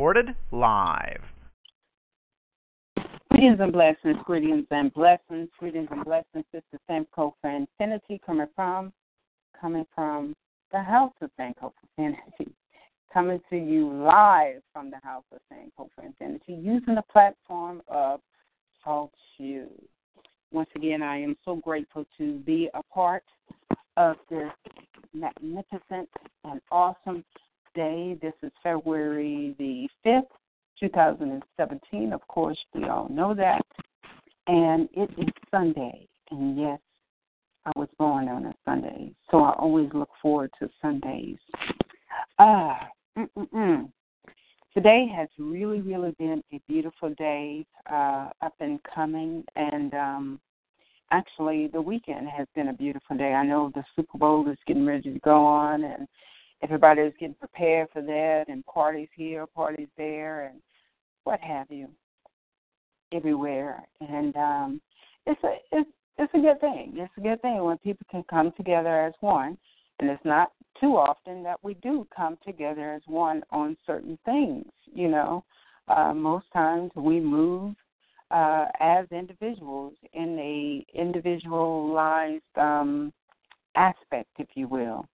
Recorded live. Greetings and blessings, greetings and blessings, greetings and blessings. This is Sankofa Infinity coming from, coming from the house of Sankofa Infinity, coming to you live from the house of Sankofa Infinity, using the platform of Talk Shoes. Once again, I am so grateful to be a part of this magnificent and awesome day. This is February the 5th, 2017. Of course, we all know that. And it is Sunday. And yes, I was born on a Sunday. So I always look forward to Sundays. Ah, mm-mm-mm. Today has really, really been a beautiful day, uh, up and coming, and um, actually the weekend has been a beautiful day. I know the Super Bowl is getting ready to go on, and everybody is getting prepared for that, and parties here, parties there, and what have you, everywhere. And um, it's a it's it's a good thing. It's a good thing when people can come together as one, and it's not too often that we do come together as one on certain things. You know, uh, most times we move uh, as individuals in a individualized um, aspect, if you will.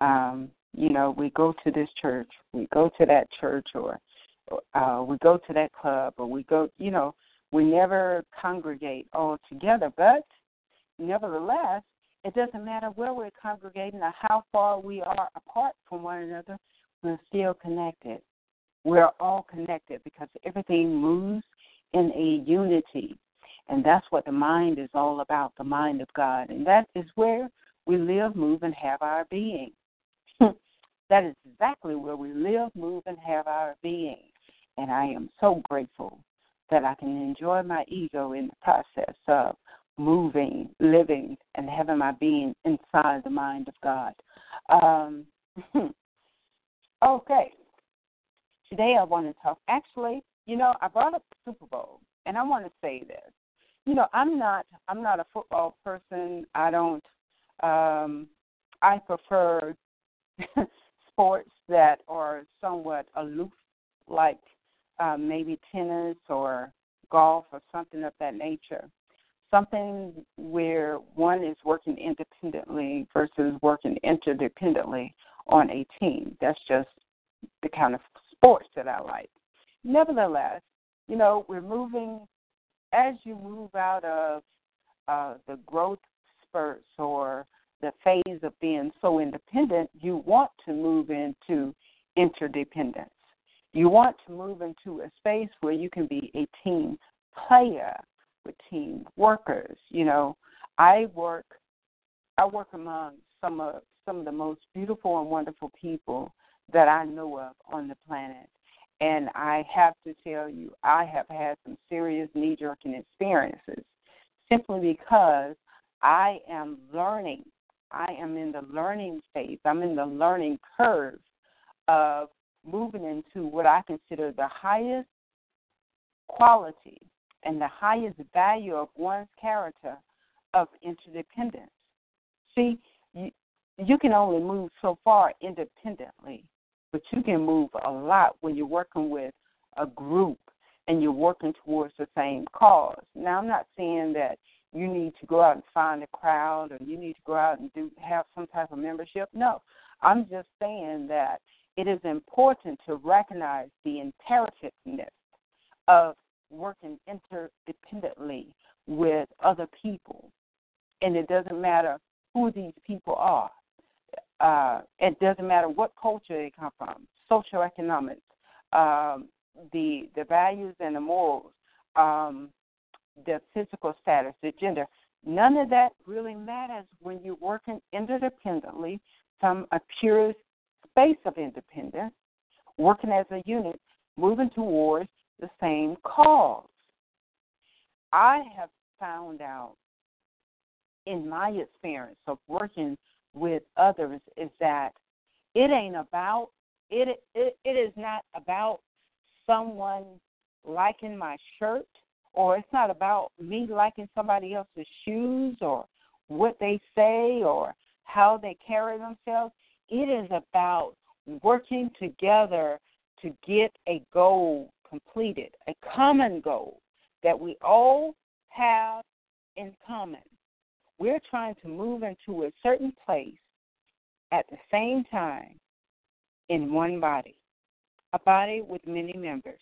Um, you know, we go to this church, we go to that church, or uh, we go to that club, or we go, you know, we never congregate all together. But nevertheless, it doesn't matter where we're congregating or how far we are apart from one another, we're still connected. We're all connected because everything moves in a unity. And that's what the mind is all about the mind of God. And that is where we live, move, and have our being. That is exactly where we live, move, and have our being. And I am so grateful that I can enjoy my ego in the process of moving, living, and having my being inside the mind of God. Um, okay. Today I want to talk. Actually, you know, I brought up the Super Bowl, and I want to say this. You know, I'm not. I'm not a football person. I don't. Um, I prefer sports that are somewhat aloof, like uh, maybe tennis or golf or something of that nature something where one is working independently versus working interdependently on a team. That's just the kind of sports that I like. Nevertheless, you know, we're moving as you move out of uh, the growth spurts or the phase of being so independent, you want to move into interdependence. You want to move into a space where you can be a team player with team workers. You know, I work I work among some of some of the most beautiful and wonderful people that I know of on the planet. And I have to tell you, I have had some serious knee jerking experiences simply because I am learning. I am in the learning phase. I'm in the learning curve of moving into what I consider the highest quality and the highest value of one's character of interdependence. See, you, you can only move so far independently, but you can move a lot when you're working with a group and you're working towards the same cause. Now, I'm not saying that you need to go out and find a crowd or you need to go out and do have some type of membership. No, I'm just saying that it is important to recognize the imperativeness of working interdependently with other people. And it doesn't matter who these people are. Uh, it doesn't matter what culture they come from, socioeconomics, um, the the values and the morals, um, the physical status, the gender. None of that really matters when you're working interdependently from a pure space of independence, working as a unit, moving towards the same cause. I have found out in my experience of working with others is that it ain't about it it, it is not about someone liking my shirt or it's not about me liking somebody else's shoes or what they say or how they carry themselves. It is about working together to get a goal completed, a common goal that we all have in common. We're trying to move into a certain place at the same time in one body, a body with many members.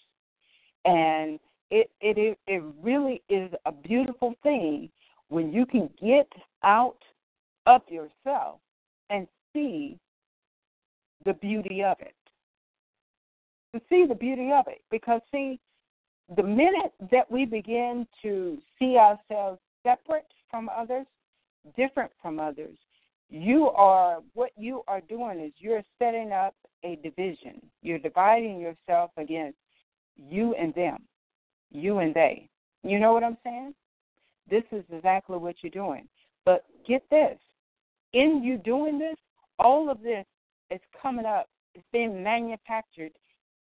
And it it it really is a beautiful thing when you can get out of yourself and see the beauty of it. To see the beauty of it. Because see, the minute that we begin to see ourselves separate from others, different from others, you are what you are doing is you're setting up a division. You're dividing yourself against you and them you and they. You know what I'm saying? This is exactly what you're doing. But get this in you doing this, all of this is coming up, it's being manufactured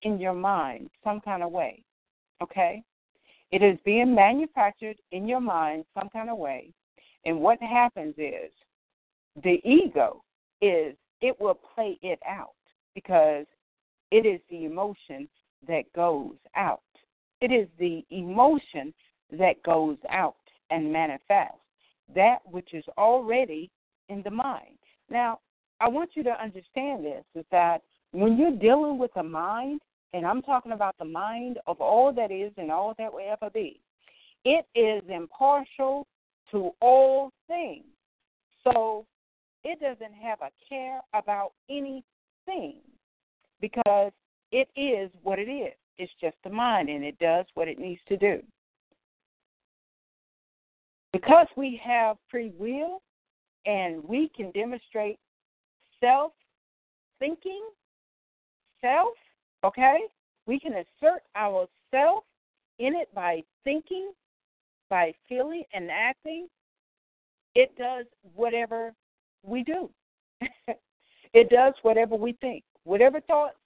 in your mind some kind of way. Okay? It is being manufactured in your mind some kind of way. And what happens is the ego is it will play it out because it is the emotion that goes out. It is the emotion that goes out and manifests that which is already in the mind. Now, I want you to understand this is that when you're dealing with a mind, and I'm talking about the mind of all that is and all that will ever be, it is impartial to all things. So it doesn't have a care about anything because it is what it is. It's just the mind, and it does what it needs to do. Because we have free will and we can demonstrate self thinking, self, okay? We can assert ourself in it by thinking, by feeling and acting. It does whatever we do. it does whatever we think. Whatever thoughts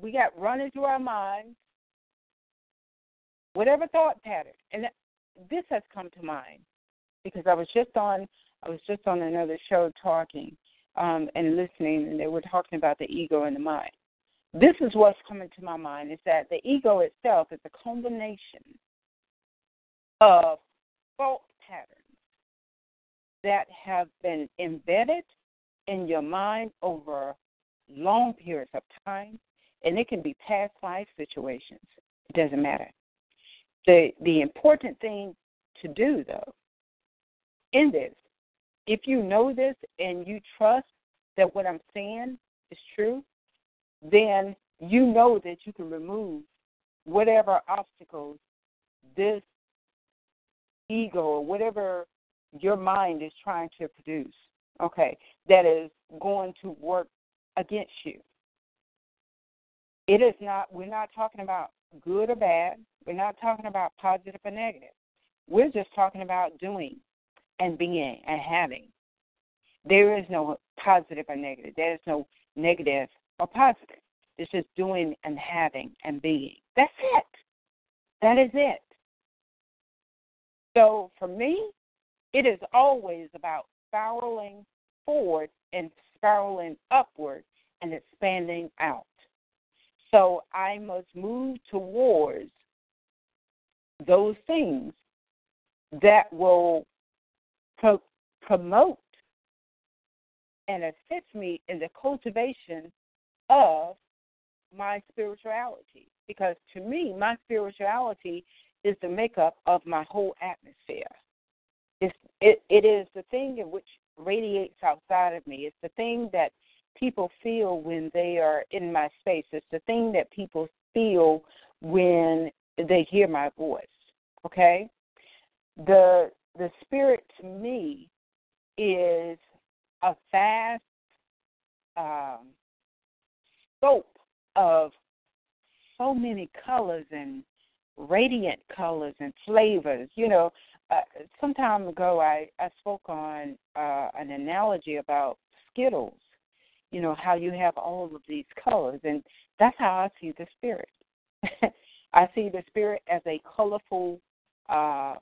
we got running through our minds, whatever thought pattern. And this has come to mind because I was just on I was just on another show talking um, and listening, and they were talking about the ego and the mind. This is what's coming to my mind: is that the ego itself is a combination of thought patterns that have been embedded in your mind over long periods of time, and it can be past life situations. It doesn't matter. The the important thing to do though in this, if you know this and you trust that what I'm saying is true, then you know that you can remove whatever obstacles this ego or whatever your mind is trying to produce, okay, that is going to work against you. It is not, we're not talking about good or bad. We're not talking about positive or negative. We're just talking about doing and being and having. There is no positive or negative. There is no negative or positive. It's just doing and having and being. That's it. That is it. So for me, it is always about spiraling forward and spiraling upward and expanding out. So I must move towards those things that will pro- promote and assist me in the cultivation of my spirituality. Because to me, my spirituality is the makeup of my whole atmosphere. It's, it, it is the thing in which radiates outside of me. It's the thing that people feel when they are in my space. It's the thing that people feel when they hear my voice. Okay? The the spirit to me is a vast um, scope of so many colors and radiant colors and flavors. You know, uh, some time ago I, I spoke on uh, an analogy about Skittles. You know, how you have all of these colors, and that's how I see the spirit. I see the spirit as a colorful, uh,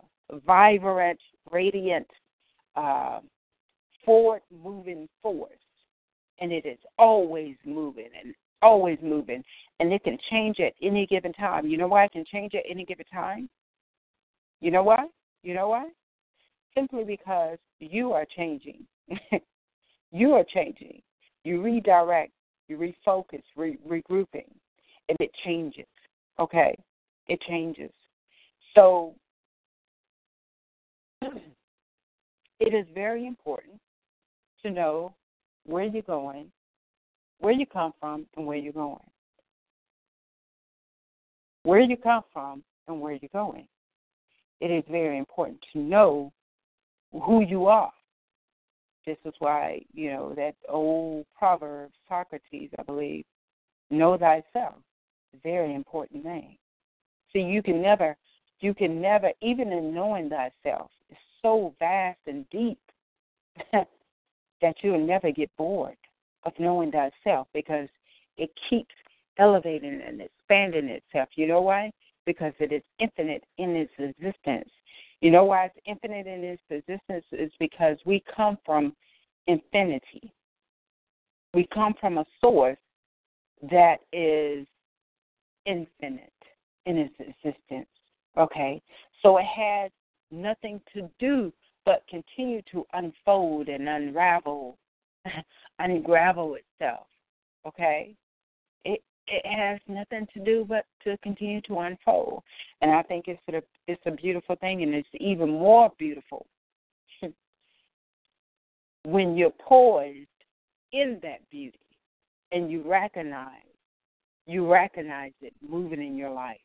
vibrant, radiant, uh, forward moving force. And it is always moving and always moving. And it can change at any given time. You know why it can change at any given time? You know why? You know why? Simply because you are changing. you are changing. You redirect, you refocus, re- regrouping, and it changes. Okay? It changes. So it is very important to know where you're going, where you come from, and where you're going. Where you come from and where you're going. It is very important to know who you are. This is why, you know, that old proverb, Socrates, I believe, know thyself. Very important thing. See, you can never, you can never, even in knowing thyself, it's so vast and deep that you'll never get bored of knowing thyself because it keeps elevating and expanding itself. You know why? Because it is infinite in its existence. You know why it's infinite in its existence is because we come from infinity. We come from a source that is infinite in its existence. Okay? So it has nothing to do but continue to unfold and unravel, unravel itself. Okay? It it has nothing to do but to continue to unfold. And I think it's a it's a beautiful thing and it's even more beautiful when you're poised in that beauty and you recognize you recognize it moving in your life.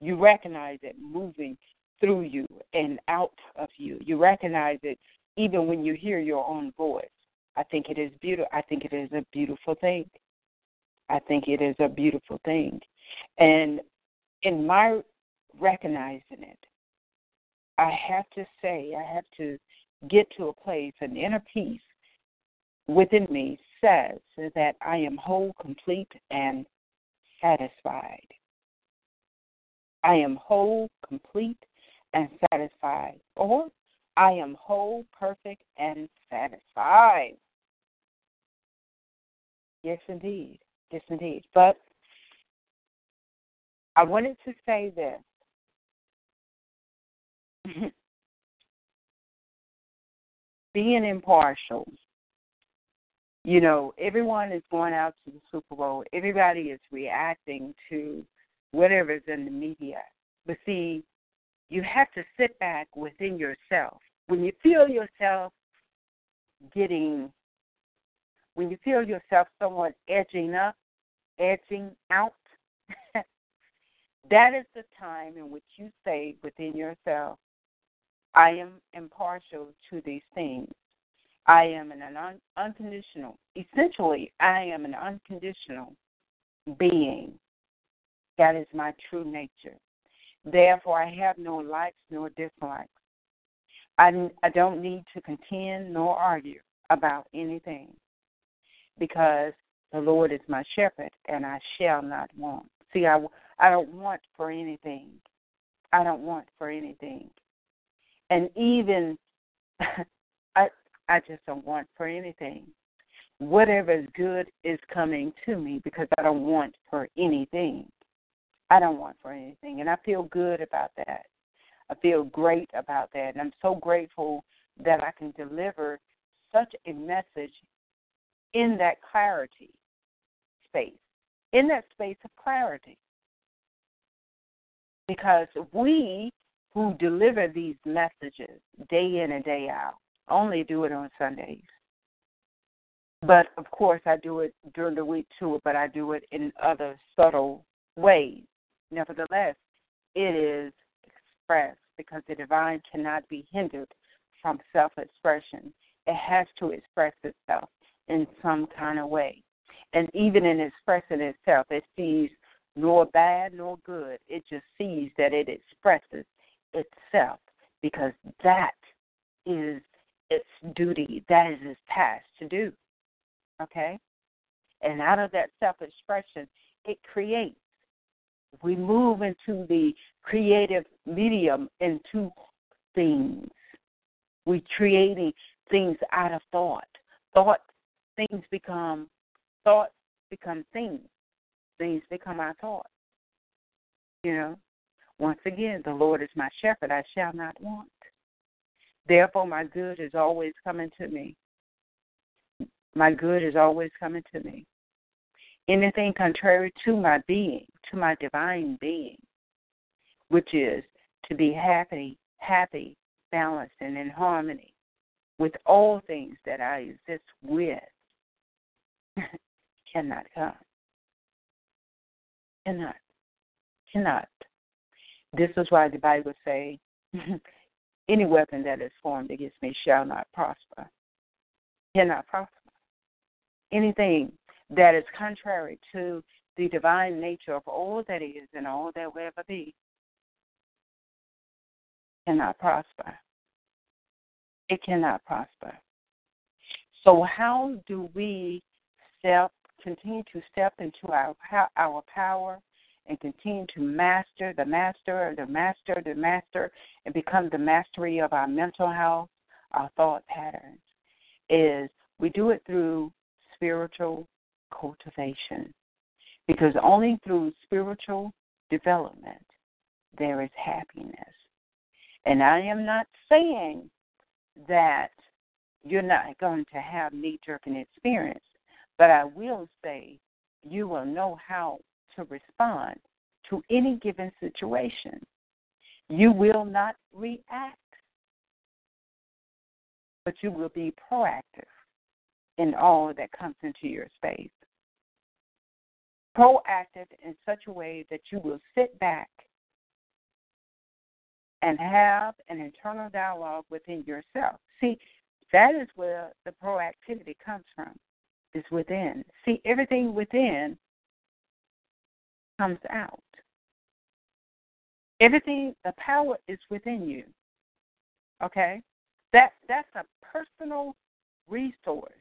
You recognize it moving through you and out of you. You recognize it even when you hear your own voice. I think it is beautiful. I think it is a beautiful thing. I think it is a beautiful thing. And in my recognizing it, I have to say, I have to get to a place, an inner peace within me says that I am whole, complete, and satisfied. I am whole, complete, and satisfied. Or I am whole, perfect, and satisfied. Yes, indeed. Yes, indeed. But I wanted to say this. Being impartial. You know, everyone is going out to the Super Bowl. Everybody is reacting to whatever's in the media. But see, you have to sit back within yourself. When you feel yourself getting, when you feel yourself somewhat edging up, edging out, that is the time in which you say within yourself, I am impartial to these things. I am an un- unconditional, essentially, I am an unconditional being. That is my true nature. Therefore, I have no likes nor dislikes. I, I don't need to contend nor argue about anything because the Lord is my shepherd and I shall not want. See, I, I don't want for anything. I don't want for anything. And even, I, I just don't want for anything. Whatever is good is coming to me because I don't want for anything. I don't want for anything. And I feel good about that. I feel great about that. And I'm so grateful that I can deliver such a message in that clarity space, in that space of clarity. Because we who deliver these messages day in and day out only do it on Sundays. But of course, I do it during the week too, but I do it in other subtle ways. Nevertheless, it is expressed because the divine cannot be hindered from self expression. It has to express itself in some kind of way. And even in expressing itself, it sees nor bad nor good. It just sees that it expresses itself because that is its duty, that is its task to do. Okay? And out of that self expression, it creates. We move into the creative medium into things. We're creating things out of thought. Thought things become thoughts become things. Things become our thoughts. You know? Once again, the Lord is my shepherd, I shall not want. Therefore my good is always coming to me. My good is always coming to me. Anything contrary to my being, to my divine being, which is to be happy, happy, balanced, and in harmony with all things that I exist with, cannot come. Cannot. Cannot. This is why the Bible say, any weapon that is formed against me shall not prosper. Cannot prosper. Anything that is contrary to the divine nature of all that is and all that will ever be cannot prosper. It cannot prosper. So how do we step continue to step into our our power and continue to master the master, the master, the master, and become the mastery of our mental health, our thought patterns, is we do it through spiritual cultivation. Because only through spiritual development there is happiness. And I am not saying that you're not going to have knee jerking experience, but I will say you will know how to respond to any given situation. You will not react, but you will be proactive in all that comes into your space. Proactive in such a way that you will sit back and have an internal dialogue within yourself. See, that is where the proactivity comes from, is within. See, everything within comes out. Everything, the power is within you. Okay? That that's a personal resource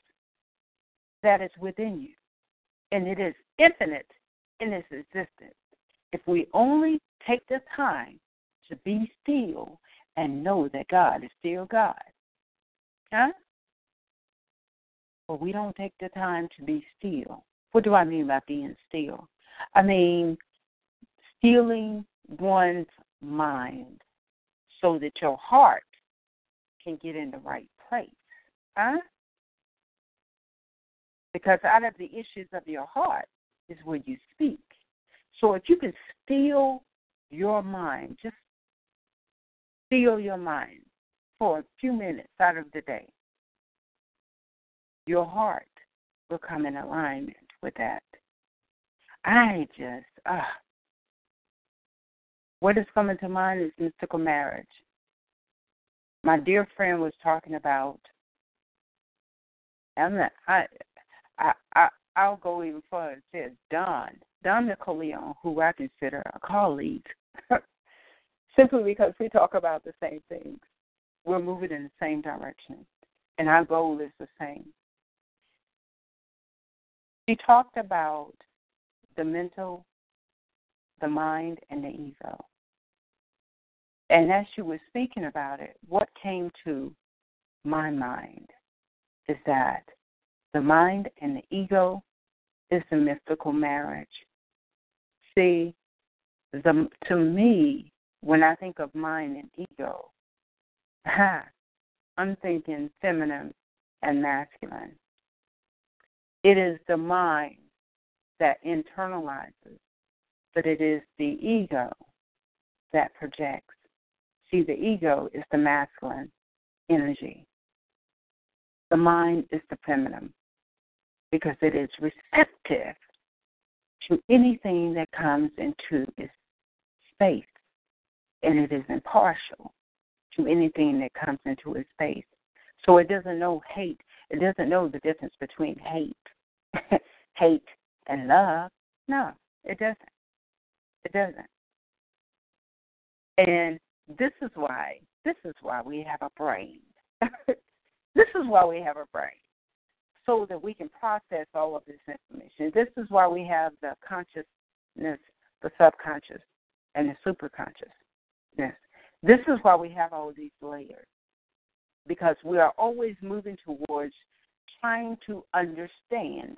that is within you. And it is infinite in its existence. If we only take the time to be still and know that God is still God. Huh? But we don't take the time to be still. What do I mean by being still? I mean, stealing one's mind so that your heart can get in the right place. Huh? Because out of the issues of your heart is where you speak. So if you can steal your mind, just steal your mind for a few minutes out of the day, your heart will come in alignment with that. I just, ah. Uh, what is coming to mind is mystical marriage. My dear friend was talking about. Not, I, I, I, I'll go even further. It says Don, Don Nicoleon, who I consider a colleague, simply because we talk about the same things. We're moving in the same direction, and our goal is the same. She talked about the mental, the mind, and the ego. And as she was speaking about it, what came to my mind is that the mind and the ego is the mystical marriage. See, the, to me, when I think of mind and ego, ha, I'm thinking feminine and masculine. It is the mind that internalizes, but it is the ego that projects. See, the ego is the masculine energy, the mind is the feminine because it is receptive to anything that comes into its space. and it is impartial to anything that comes into its space. So it doesn't know hate. It doesn't know the difference between hate, hate and love. No, it doesn't. It doesn't. And this is why this is why we have a brain. this is why we have a brain. So that we can process all of this information. This is why we have the consciousness, the subconscious, and the superconsciousness. This is why we have all these layers. Because we are always moving towards trying to understand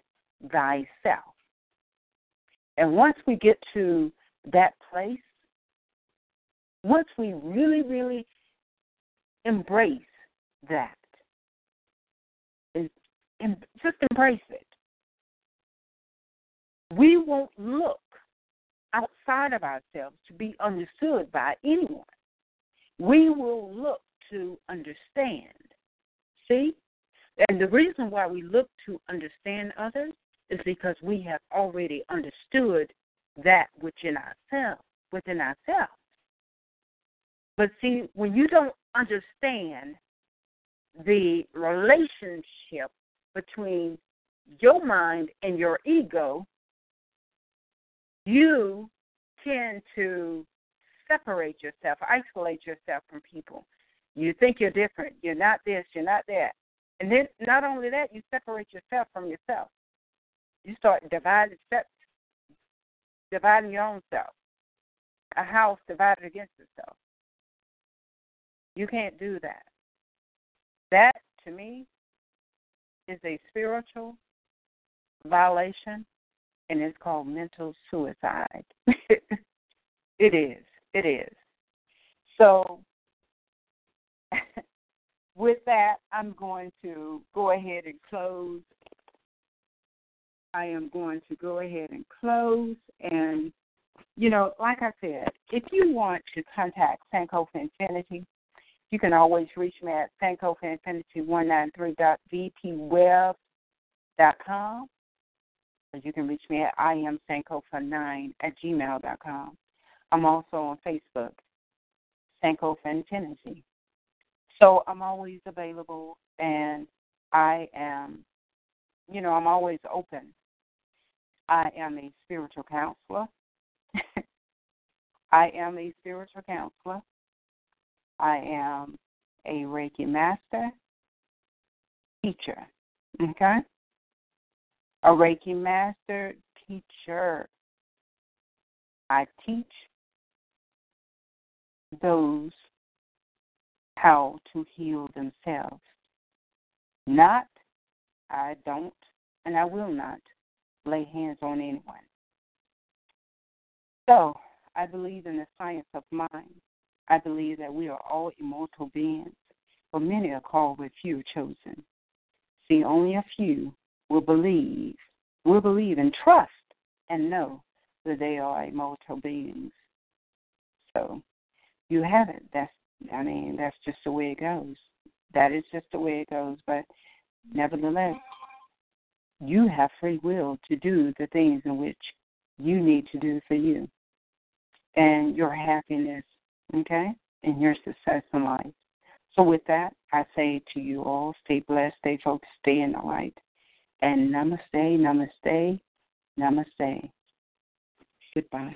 thyself. And once we get to that place, once we really, really embrace that, just embrace it, we won't look outside of ourselves to be understood by anyone. We will look to understand. See? And the reason why we look to understand others is because we have already understood that within ourselves, within ourselves. But see, when you don't understand the relationship between your mind and your ego, you tend to separate yourself, isolate yourself from people. You think you're different. You're not this, you're not that. And then not only that, you separate yourself from yourself. You start dividing dividing your own self. A house divided against itself. You can't do that. That to me is a spiritual violation and it's called mental suicide. it is. It is. So with that, I'm going to go ahead and close. I am going to go ahead and close. And, you know, like I said, if you want to contact Sankofa Infinity, you can always reach me at sankofainfinity193.vpweb.com. Or you can reach me at I am Sankofa9 at gmail.com. I'm also on Facebook, Sankofa Infinity. So I'm always available and I am, you know, I'm always open. I am a spiritual counselor. I am a spiritual counselor. I am a Reiki master, teacher. Okay? A Reiki master, teacher. I teach those how to heal themselves. Not, I don't, and I will not lay hands on anyone. So, I believe in the science of mind. I believe that we are all immortal beings, but many are called, but few chosen. See, only a few will believe, will believe and trust and know that they are immortal beings. So, you have it. That's I mean, that's just the way it goes. That is just the way it goes. But nevertheless, you have free will to do the things in which you need to do for you and your happiness, okay, and your success in life. So, with that, I say to you all, stay blessed, stay focused, stay in the light. And namaste, namaste, namaste. Goodbye.